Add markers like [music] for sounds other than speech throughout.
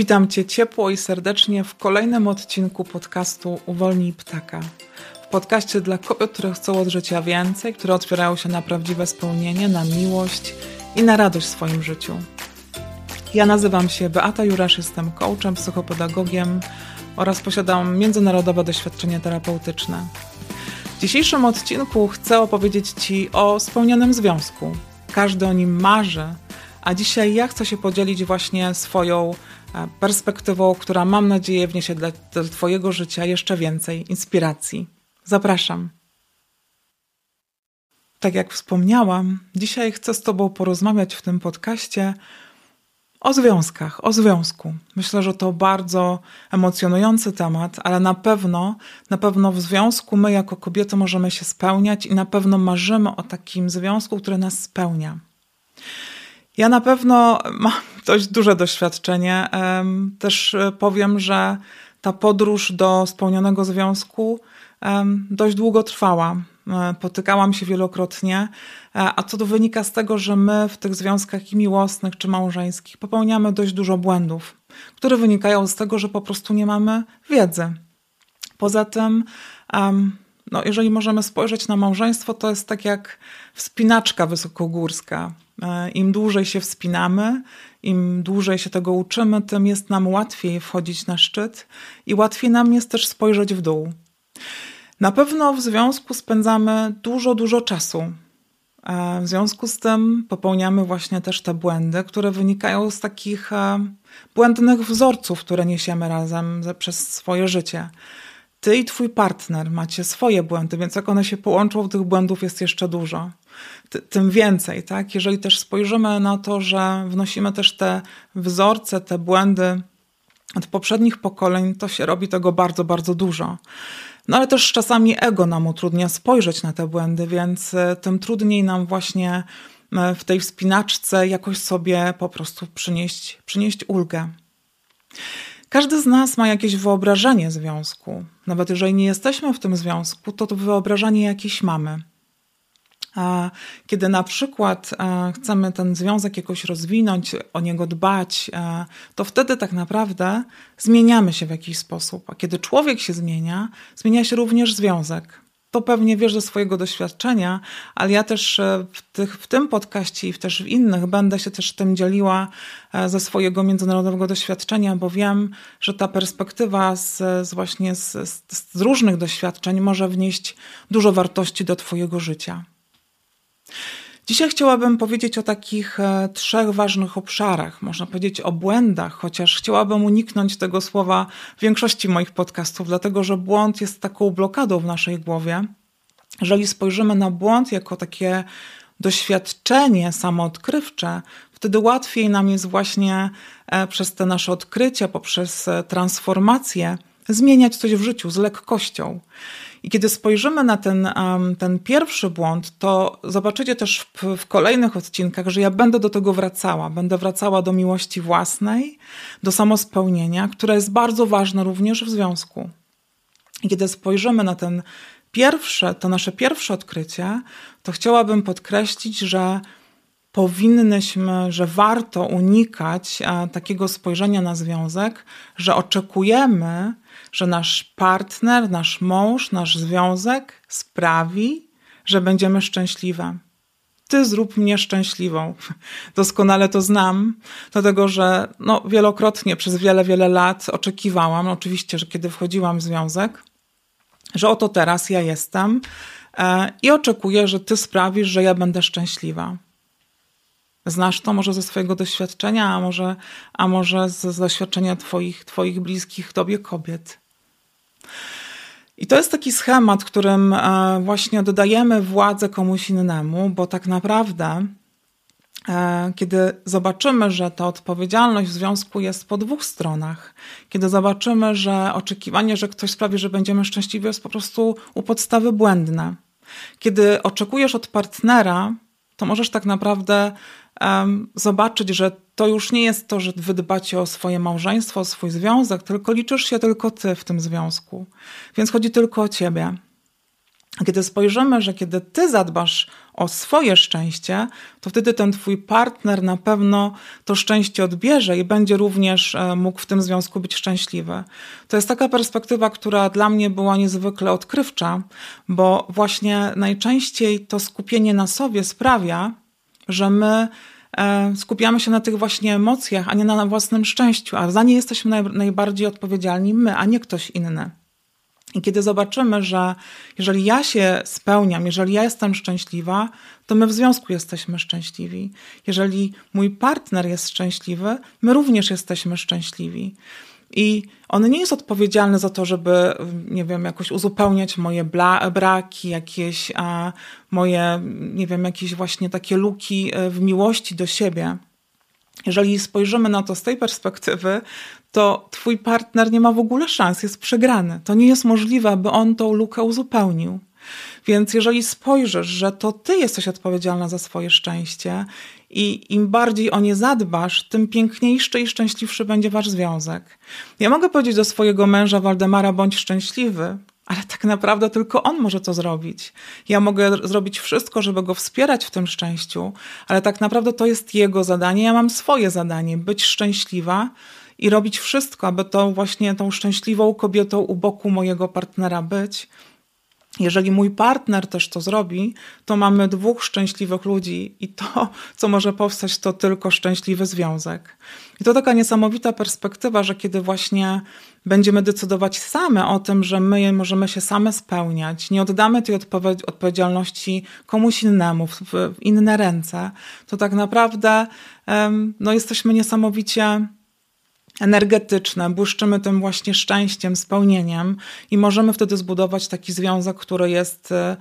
Witam Cię ciepło i serdecznie w kolejnym odcinku podcastu Uwolnij Ptaka. W podcaście dla kobiet, które chcą od życia więcej, które otwierają się na prawdziwe spełnienie, na miłość i na radość w swoim życiu. Ja nazywam się Beata Jurasz, jestem coachem, psychopedagogiem oraz posiadam międzynarodowe doświadczenie terapeutyczne. W dzisiejszym odcinku chcę opowiedzieć Ci o spełnionym związku. Każdy o nim marzy, a dzisiaj ja chcę się podzielić właśnie swoją perspektywą, która mam nadzieję wniesie dla, dla Twojego życia jeszcze więcej inspiracji. Zapraszam. Tak jak wspomniałam, dzisiaj chcę z Tobą porozmawiać w tym podcaście o związkach, o związku. Myślę, że to bardzo emocjonujący temat, ale na pewno, na pewno w związku my jako kobiety możemy się spełniać i na pewno marzymy o takim związku, który nas spełnia. Ja na pewno mam dość duże doświadczenie. Też powiem, że ta podróż do spełnionego związku dość długo trwała. E, potykałam się wielokrotnie, e, a co to wynika z tego, że my w tych związkach i miłosnych czy małżeńskich popełniamy dość dużo błędów, które wynikają z tego, że po prostu nie mamy wiedzy. Poza tym, no, jeżeli możemy spojrzeć na małżeństwo, to jest tak jak wspinaczka wysokogórska. E, Im dłużej się wspinamy, im dłużej się tego uczymy, tym jest nam łatwiej wchodzić na szczyt i łatwiej nam jest też spojrzeć w dół. Na pewno w związku spędzamy dużo, dużo czasu. W związku z tym popełniamy właśnie też te błędy, które wynikają z takich e, błędnych wzorców, które niesiemy razem przez swoje życie. Ty i twój partner macie swoje błędy, więc jak one się połączą, tych błędów jest jeszcze dużo. Ty, tym więcej, tak? Jeżeli też spojrzymy na to, że wnosimy też te wzorce, te błędy od poprzednich pokoleń, to się robi tego bardzo, bardzo dużo. No ale też czasami ego nam utrudnia spojrzeć na te błędy, więc e, tym trudniej nam właśnie e, w tej wspinaczce jakoś sobie po prostu przynieść, przynieść ulgę. Każdy z nas ma jakieś wyobrażenie związku. Nawet jeżeli nie jesteśmy w tym związku, to to wyobrażenie jakieś mamy. A kiedy na przykład e, chcemy ten związek jakoś rozwinąć, o niego dbać, e, to wtedy tak naprawdę zmieniamy się w jakiś sposób. A kiedy człowiek się zmienia, zmienia się również związek. To pewnie wiesz ze swojego doświadczenia, ale ja też e, w, tych, w tym podcaście i też w innych będę się też tym dzieliła ze swojego międzynarodowego doświadczenia, bo wiem, że ta perspektywa z, z właśnie z, z różnych doświadczeń może wnieść dużo wartości do Twojego życia. Dzisiaj chciałabym powiedzieć o takich e, trzech ważnych obszarach, można powiedzieć o błędach, chociaż chciałabym uniknąć tego słowa w większości moich podcastów, dlatego że błąd jest taką blokadą w naszej głowie. Jeżeli spojrzymy na błąd jako takie doświadczenie samoodkrywcze, wtedy łatwiej nam jest właśnie e, przez te nasze odkrycia, poprzez e, transformację zmieniać coś w życiu z lekkością. I kiedy spojrzymy na ten, ten pierwszy błąd, to zobaczycie też w, w, kolejnych odcinkach, że ja będę do tego wracała. Będę wracała do miłości własnej, do samospełnienia, które jest bardzo ważne również w związku. I kiedy spojrzymy na ten pierwsze, to nasze pierwsze odkrycie, to chciałabym podkreślić, że powinnyśmy, że warto unikać takiego spojrzenia na związek, że oczekujemy, że nasz partner, nasz mąż, nasz związek sprawi, że będziemy szczęśliwe. Ty zrób mnie szczęśliwą. [laughs] Doskonale to znam, dlatego że no, wielokrotnie przez wiele, wiele lat oczekiwałam, oczywiście, że kiedy wchodziłam w związek, że oto teraz ja jestem e, i oczekuję, że ty sprawisz, że ja będę szczęśliwa. Znasz to może ze swojego doświadczenia, a może, a może z doświadczenia twoich, twoich bliskich tobie kobiet. I to jest taki schemat, którym e, właśnie oddajemy władzę komuś innemu, bo tak naprawdę, e, kiedy zobaczymy, że ta odpowiedzialność w związku jest po dwóch stronach, kiedy zobaczymy, że oczekiwanie, że ktoś sprawi, że będziemy szczęśliwi, jest po prostu u podstawy błędne. Kiedy oczekujesz od partnera, to możesz tak naprawdę um, zobaczyć, że to już nie jest to, że wy dbacie o swoje małżeństwo, o swój związek, tylko liczysz się tylko ty w tym związku. Więc chodzi tylko o ciebie. Kiedy spojrzymy, że kiedy ty zadbasz o swoje szczęście, to wtedy ten twój partner na pewno to szczęście odbierze i będzie również e, mógł w tym związku być szczęśliwy. To jest taka perspektywa, która dla mnie była niezwykle odkrywcza, bo właśnie najczęściej to skupienie na sobie sprawia, że my e, skupiamy się na tych właśnie emocjach, a nie na własnym szczęściu, a za nie jesteśmy najbardziej odpowiedzialni my, a nie ktoś inny. I kiedy zobaczymy, że jeżeli ja się spełniam, jeżeli ja jestem szczęśliwa, to my w związku jesteśmy szczęśliwi. Jeżeli mój partner jest szczęśliwy, my również jesteśmy szczęśliwi. I on nie jest odpowiedzialny za to, żeby, nie wiem, jakoś uzupełniać moje bla, braki, jakieś a, moje, nie wiem, jakieś właśnie takie luki e, w miłości do siebie. Jeżeli spojrzymy na to z tej perspektywy, to twój partner nie ma w ogóle szans, jest przegrany. To nie jest możliwe, aby on tą lukę uzupełnił. Więc jeżeli spojrzysz, że to ty jesteś odpowiedzialna za swoje szczęście i im bardziej o nie zadbasz, tym piękniejszy i szczęśliwszy będzie wasz związek. Ja mogę powiedzieć do swojego męża Waldemara, bądź szczęśliwy, ale tak naprawdę tylko on może to zrobić. Ja mogę zrobić wszystko, żeby go wspierać w tym szczęściu, ale tak naprawdę to jest jego zadanie. Ja mam swoje zadanie być szczęśliwa i robić wszystko, aby tą właśnie tą szczęśliwą kobietą u boku mojego partnera być. Jeżeli mój partner też to zrobi, to mamy dwóch szczęśliwych ludzi i to, co może powstać, to tylko szczęśliwy związek. I to taka niesamowita perspektywa, że kiedy właśnie będziemy decydować same o tym, że my możemy się same spełniać, nie oddamy tej odpowiedzialności komuś innemu, w, inne ręce, to tak naprawdę no, jesteśmy niesamowicie energetyczne, błyszczymy tym właśnie szczęściem, spełnieniem i możemy wtedy zbudować taki związek, który jest e,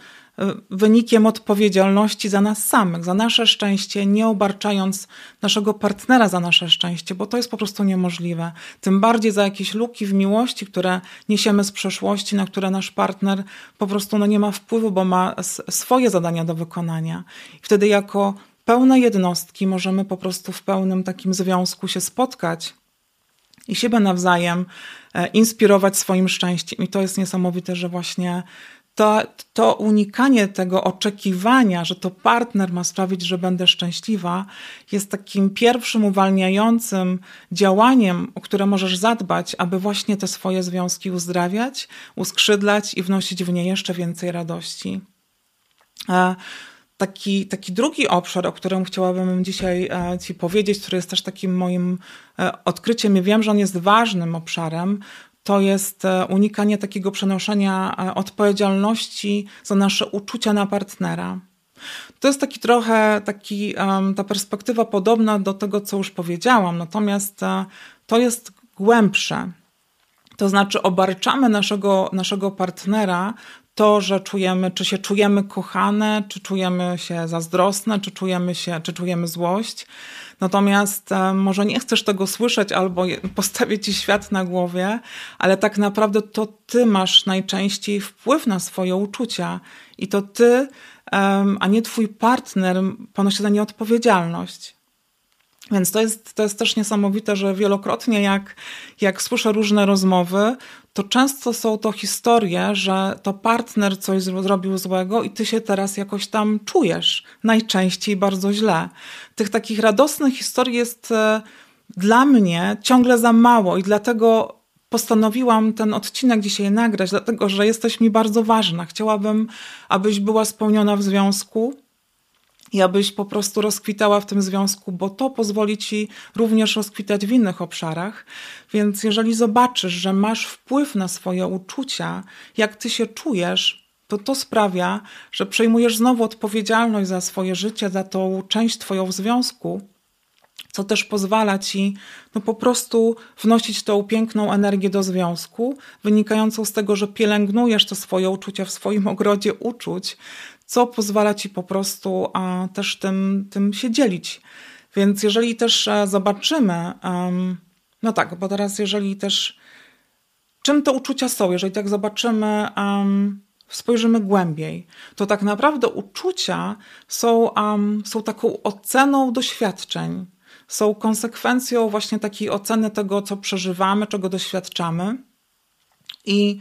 wynikiem odpowiedzialności za nas samych, za nasze szczęście, nie obarczając naszego partnera za nasze szczęście, bo to jest po prostu niemożliwe. Tym bardziej za jakieś luki w miłości, które niesiemy z przeszłości, na które nasz partner po prostu no, nie ma wpływu, bo ma swoje zadania do wykonania. I wtedy jako pełne jednostki możemy po prostu w pełnym takim związku się spotkać i siebie nawzajem e, inspirować swoim szczęściem. I to jest niesamowite, że właśnie to, to unikanie tego oczekiwania, że to partner ma sprawić, że będę szczęśliwa, jest takim pierwszym uwalniającym działaniem, o które możesz zadbać, aby właśnie te swoje związki uzdrawiać, uskrzydlać i wnosić w nie jeszcze więcej radości. Taki, taki drugi obszar, o którym chciałabym dzisiaj e, Ci powiedzieć, który jest też takim moim e, odkryciem i wiem, że on jest ważnym obszarem, to jest e, unikanie takiego przenoszenia odpowiedzialności za nasze uczucia na partnera. To jest taki trochę taki, ta perspektywa podobna do tego, co już powiedziałam, natomiast to jest głębsze. To znaczy, obarczamy naszego, naszego partnera to, że czujemy, czy się czujemy kochane, czy czujemy się zazdrosne, czy czujemy się, czy czujemy złość. Natomiast e, może nie chcesz tego słyszeć albo postawię ci świat na głowie, ale tak naprawdę to ty masz najczęściej wpływ na swoje uczucia i to ty, a nie twój partner ponosi za nie odpowiedzialność. Więc to jest, to jest też niesamowite, że wielokrotnie jak, jak słyszę różne rozmowy, to często są to historie, że to partner coś zrobił złego i ty się teraz jakoś tam czujesz. Najczęściej bardzo źle. Tych takich radosnych historii jest e, dla mnie ciągle za mało i dlatego postanowiłam ten odcinek dzisiaj nagrać, dlatego że jesteś mi bardzo ważna. Chciałabym, abyś była spełniona w związku, i abyś po prostu rozkwitała w tym związku, bo to pozwoli ci również rozkwitać w innych obszarach. Więc jeżeli zobaczysz, że masz wpływ na swoje uczucia, jak ty się czujesz, to to sprawia, że przejmujesz znowu odpowiedzialność za swoje życie, za tą część twoją w związku, co też pozwala ci no po prostu wnosić tą piękną energię do związku, wynikającą z tego, że pielęgnujesz to swoje uczucia w swoim [laughs] ogrodzie uczuć, co pozwala ci po prostu a, też tym, tym się dzielić. Więc jeżeli też zobaczymy, no tak, bo teraz jeżeli też czym te uczucia są, jeżeli tak zobaczymy, spojrzymy głębiej, to tak naprawdę uczucia są, są taką oceną doświadczeń, są konsekwencją właśnie takiej oceny tego, co przeżywamy, czego doświadczamy. I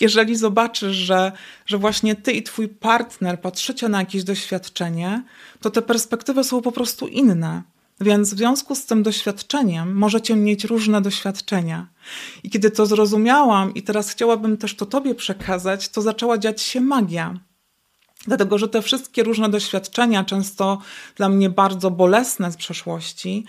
jeżeli zobaczysz, że, że właśnie ty i twój partner patrzycie na jakieś doświadczenie, to te perspektywy są po prostu inne. Więc w związku z tym doświadczeniem możecie mieć różne doświadczenia. I kiedy to zrozumiałam, i teraz chciałabym też to Tobie przekazać, to zaczęła dziać się magia. Dlatego, że te wszystkie różne doświadczenia, często dla mnie bardzo bolesne z przeszłości,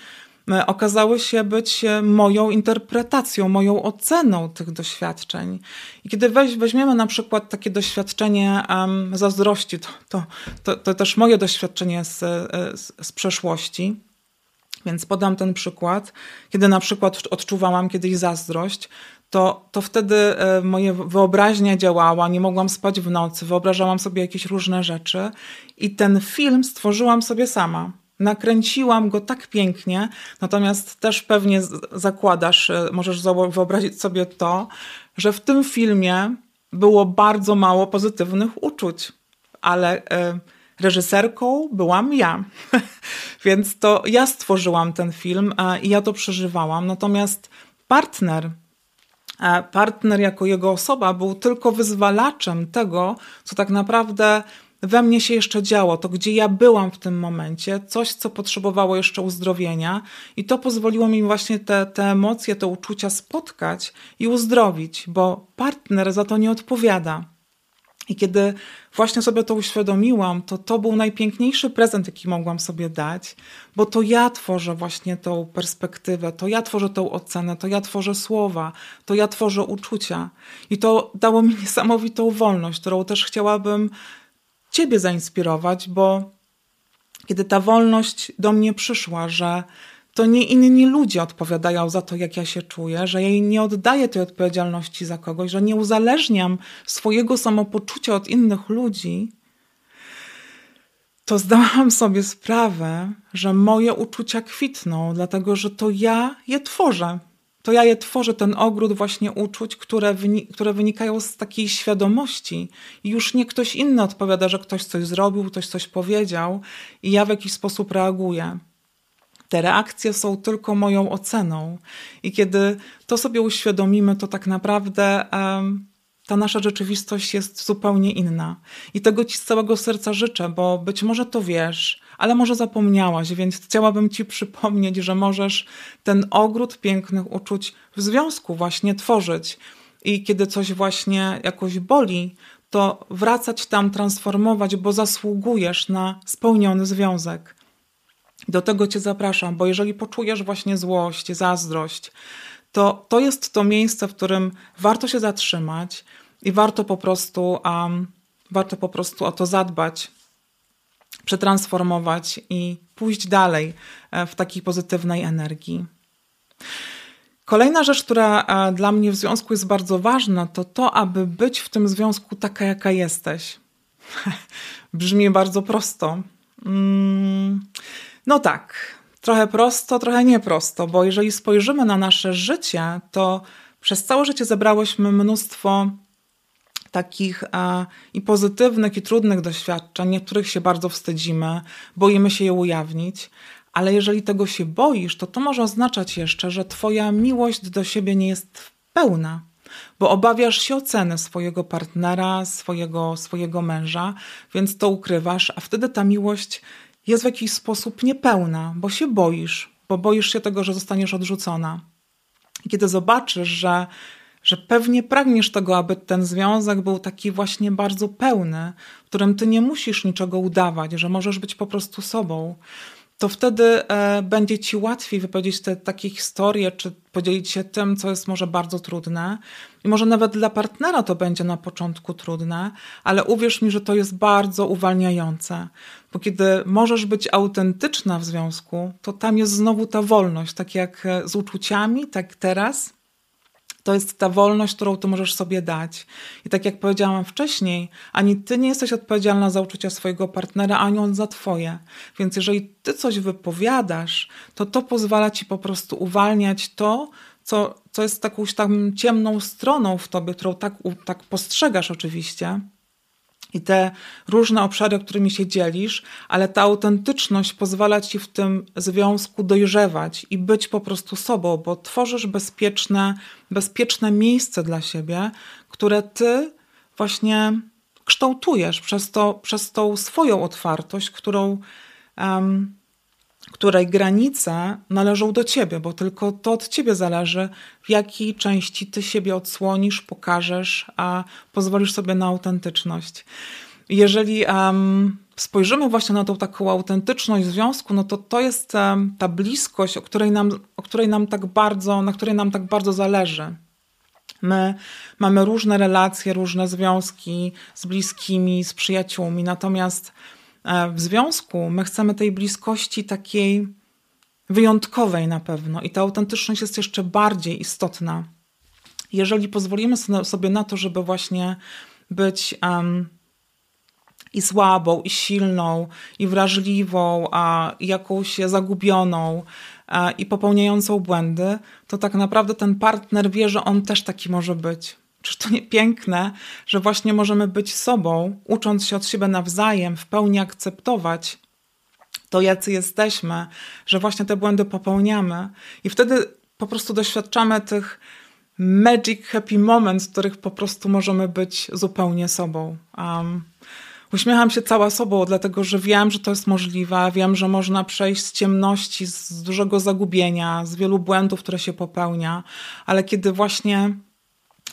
okazały się być e, moją interpretacją, moją oceną tych doświadczeń. I kiedy weź, weźmiemy na przykład takie doświadczenie um, zazdrości, to, to, to, to, też moje doświadczenie z, e, z, z przeszłości. Więc podam ten przykład. Kiedy na przykład odczuwałam kiedyś zazdrość, to, to wtedy e, moje wyobraźnia działała, nie mogłam spać w nocy, wyobrażałam sobie jakieś różne rzeczy i ten film stworzyłam sobie sama. Nakręciłam go tak pięknie, natomiast też pewnie zakładasz, e, możesz wyobrazić sobie to, że w tym filmie było bardzo mało pozytywnych uczuć, ale e, reżyserką byłam ja. [laughs] Więc to ja stworzyłam ten film i ja to przeżywałam. Natomiast partner, partner jako jego osoba był tylko wyzwalaczem tego, co tak naprawdę we mnie się jeszcze działo, to gdzie ja byłam w tym momencie, coś, co potrzebowało jeszcze uzdrowienia, i to pozwoliło mi właśnie te, te emocje, te uczucia spotkać i uzdrowić, bo partner za to nie odpowiada. I kiedy właśnie sobie to uświadomiłam, to to był najpiękniejszy prezent, jaki mogłam sobie dać, bo to ja tworzę właśnie tą perspektywę, to ja tworzę tą ocenę, to ja tworzę słowa, to ja tworzę uczucia. I to dało mi [laughs] niesamowitą wolność, którą też chciałabym Ciebie zainspirować, bo kiedy ta wolność do mnie przyszła, że to nie inni ludzie odpowiadają za to, jak ja się czuję, że ja nie oddaję tej odpowiedzialności za kogoś, że nie uzależniam swojego samopoczucia od innych ludzi, to zdałam sobie sprawę, że moje uczucia kwitną, dlatego że to ja je tworzę. To ja je tworzę, ten ogród właśnie uczuć, które, które wynikają z takiej świadomości. I już nie ktoś inny odpowiada, że ktoś coś zrobił, ktoś coś powiedział, i ja w jakiś sposób reaguję. Te reakcje są tylko moją oceną. I kiedy to sobie uświadomimy, to tak naprawdę um, ta nasza rzeczywistość jest zupełnie inna. I tego Ci z całego serca życzę, bo być może to wiesz, ale może zapomniałaś, więc chciałabym Ci przypomnieć, że możesz ten ogród pięknych uczuć w związku właśnie tworzyć. I kiedy coś właśnie jakoś boli, to wracać tam, transformować, bo zasługujesz na spełniony związek. Do tego Cię zapraszam, bo jeżeli poczujesz właśnie złość, zazdrość, to to jest to miejsce, w którym warto się zatrzymać i warto po prostu, um, warto po prostu o to zadbać, przetransformować i pójść dalej e, w takiej pozytywnej energii. Kolejna rzecz, która e, dla mnie w związku jest bardzo ważna, to to, aby być w tym związku taka, jaka jesteś. [laughs] Brzmi bardzo prosto. Mm. No tak, trochę prosto, trochę nieprosto, bo jeżeli spojrzymy na nasze życie, to przez całe życie zebrałyśmy mnóstwo takich e, i pozytywnych, i trudnych doświadczeń, niektórych się bardzo wstydzimy, boimy się je ujawnić, ale jeżeli tego się boisz, to to może oznaczać jeszcze, że Twoja miłość do siebie nie jest pełna, bo obawiasz się oceny swojego partnera, swojego, swojego męża, więc to ukrywasz, a wtedy ta miłość jest w jakiś sposób niepełna, bo się boisz, bo boisz się tego, że zostaniesz odrzucona. Kiedy zobaczysz, że, że pewnie pragniesz tego, aby ten związek był taki właśnie bardzo pełny, w którym ty nie musisz niczego udawać, że możesz być po prostu sobą, to wtedy e, będzie ci łatwiej wypowiedzieć te takie historie, czy podzielić się tym, co jest może bardzo trudne. I może nawet dla partnera to będzie na początku trudne, ale uwierz mi, że to jest bardzo uwalniające. Bo kiedy możesz być autentyczna w związku, to tam jest znowu ta wolność, tak jak z uczuciami, tak teraz to jest ta wolność, którą ty możesz sobie dać. I tak jak powiedziałam wcześniej, ani ty nie jesteś odpowiedzialna za uczucia swojego partnera, ani on za twoje. Więc jeżeli ty coś wypowiadasz, to to pozwala ci po prostu uwalniać to, co, co jest taką tam ciemną stroną w tobie, którą tak, tak postrzegasz oczywiście. I te różne obszary, którymi się dzielisz, ale ta autentyczność pozwala ci w tym związku dojrzewać i być po prostu sobą, bo tworzysz bezpieczne, bezpieczne miejsce dla siebie, które ty właśnie kształtujesz przez, to, przez tą swoją otwartość, którą, um, której granice należą do ciebie, bo tylko to od ciebie zależy, w jakiej części ty siebie odsłonisz, pokażesz, a pozwolisz sobie na autentyczność. Jeżeli um, spojrzymy właśnie na tą taką autentyczność związku, no to to jest um, ta bliskość, o której, nam, o której nam tak bardzo, na której nam tak bardzo zależy. My mamy różne relacje, różne związki z bliskimi, z przyjaciółmi, natomiast w związku my chcemy tej bliskości takiej wyjątkowej na pewno i ta autentyczność jest jeszcze bardziej istotna. Jeżeli pozwolimy sobie na to, żeby właśnie być um, i słabą, i silną, i wrażliwą, a jakąś zagubioną, i popełniającą błędy, to tak naprawdę ten partner wie, że on też taki może być. Czyż to nie piękne, że właśnie możemy być sobą, ucząc się od siebie nawzajem, w pełni akceptować to, jacy jesteśmy, że właśnie te błędy popełniamy, i wtedy po prostu doświadczamy tych magic happy moments, w których po prostu możemy być zupełnie sobą. Um, Uśmiecham się cała sobą, dlatego że wiem, że to jest możliwe. Wiem, że można przejść z ciemności, z dużego zagubienia, z wielu błędów, które się popełnia, ale kiedy właśnie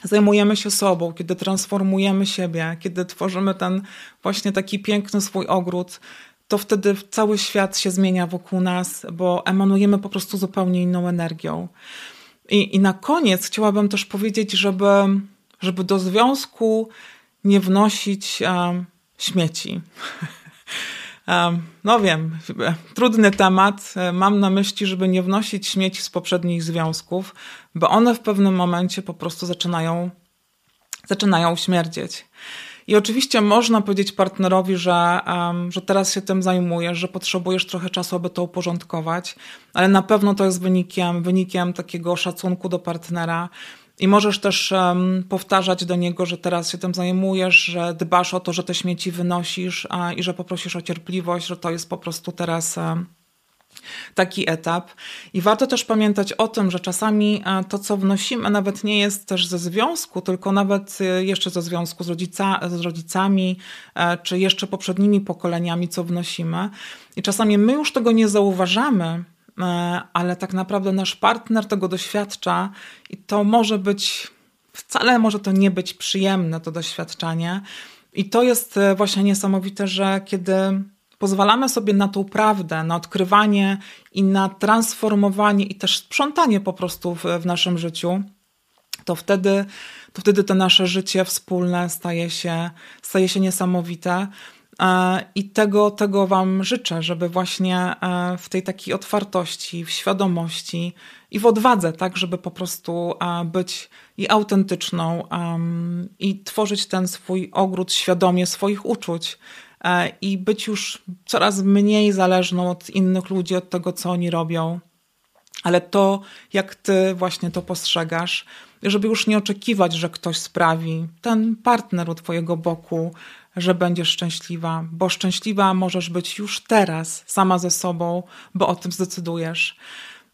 zajmujemy się sobą, kiedy transformujemy siebie, kiedy tworzymy ten właśnie taki piękny swój ogród, to wtedy cały świat się zmienia wokół nas, bo emanujemy po prostu zupełnie inną energią. I, i na koniec chciałabym też powiedzieć, żeby, żeby do związku nie wnosić. Um, śmieci. [laughs] No wiem, trudny temat. Mam na myśli, żeby nie wnosić śmieci z poprzednich związków, bo one w pewnym momencie po prostu zaczynają, zaczynają śmierdzieć. I oczywiście można powiedzieć partnerowi, że, um, że teraz się tym zajmujesz, że potrzebujesz trochę czasu, aby to uporządkować, ale na pewno to jest wynikiem, wynikiem takiego szacunku do partnera i możesz też um, powtarzać do niego, że teraz się tym zajmujesz, że dbasz o to, że te śmieci wynosisz a, i że poprosisz o cierpliwość, że to jest po prostu teraz taki etap. I warto też pamiętać o tym, że czasami e, to, co wnosimy, nawet nie jest też ze związku, tylko nawet e, jeszcze ze związku z, rodzica, z rodzicami, e, czy jeszcze poprzednimi pokoleniami, co wnosimy. I czasami my już tego nie zauważamy, ale tak naprawdę nasz partner tego doświadcza i to może być, wcale może to nie być przyjemne, to doświadczenie. I to jest e, właśnie niesamowite, że kiedy pozwalamy sobie na tą prawdę, na odkrywanie i na transformowanie i też sprzątanie po prostu w, w naszym życiu, to wtedy, to wtedy to nasze życie wspólne staje się, staje się niesamowite. I tego, tego Wam życzę, żeby właśnie e, w tej takiej otwartości, w świadomości i w odwadze, tak, żeby po prostu e, być i autentyczną, i tworzyć ten swój ogród świadomie swoich uczuć e, i być już coraz mniej zależną od innych ludzi, od tego, co oni robią. Ale to, jak ty właśnie to postrzegasz, żeby już nie oczekiwać, że ktoś sprawi, ten partner u twojego boku, że będziesz szczęśliwa, bo szczęśliwa możesz być już teraz sama ze sobą, bo o tym zdecydujesz.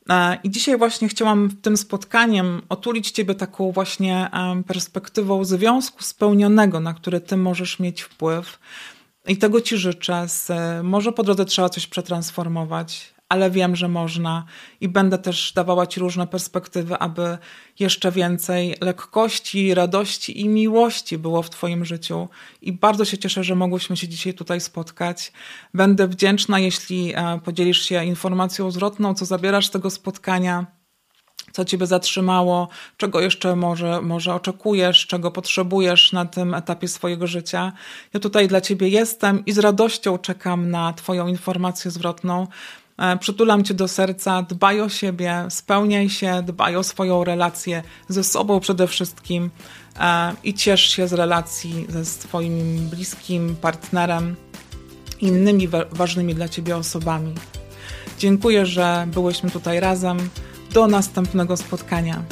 E, I dzisiaj właśnie chciałam tym spotkaniem otulić Ciebie taką właśnie perspektywą związku spełnionego, na który Ty możesz mieć wpływ. I tego Ci życzę. Może po drodze trzeba coś przetransformować, ale wiem, że można i będę też dawała Ci różne perspektywy, aby jeszcze więcej lekkości, radości i miłości było w Twoim życiu. I bardzo się cieszę, że mogłyśmy się dzisiaj tutaj spotkać. Będę wdzięczna, jeśli e, podzielisz się informacją zwrotną, co zabierasz z tego spotkania co ciebie zatrzymało, czego jeszcze może, może oczekujesz, czego potrzebujesz na tym etapie swojego życia. Ja tutaj dla ciebie jestem i z radością czekam na twoją informację zwrotną. E, przytulam cię do serca, dbaj o siebie, spełniaj się, dbaj o swoją relację ze sobą przede wszystkim e, i ciesz się z relacji ze swoim bliskim partnerem, innymi ważnymi dla ciebie osobami. Dziękuję, że byłyśmy tutaj razem. Do następnego spotkania.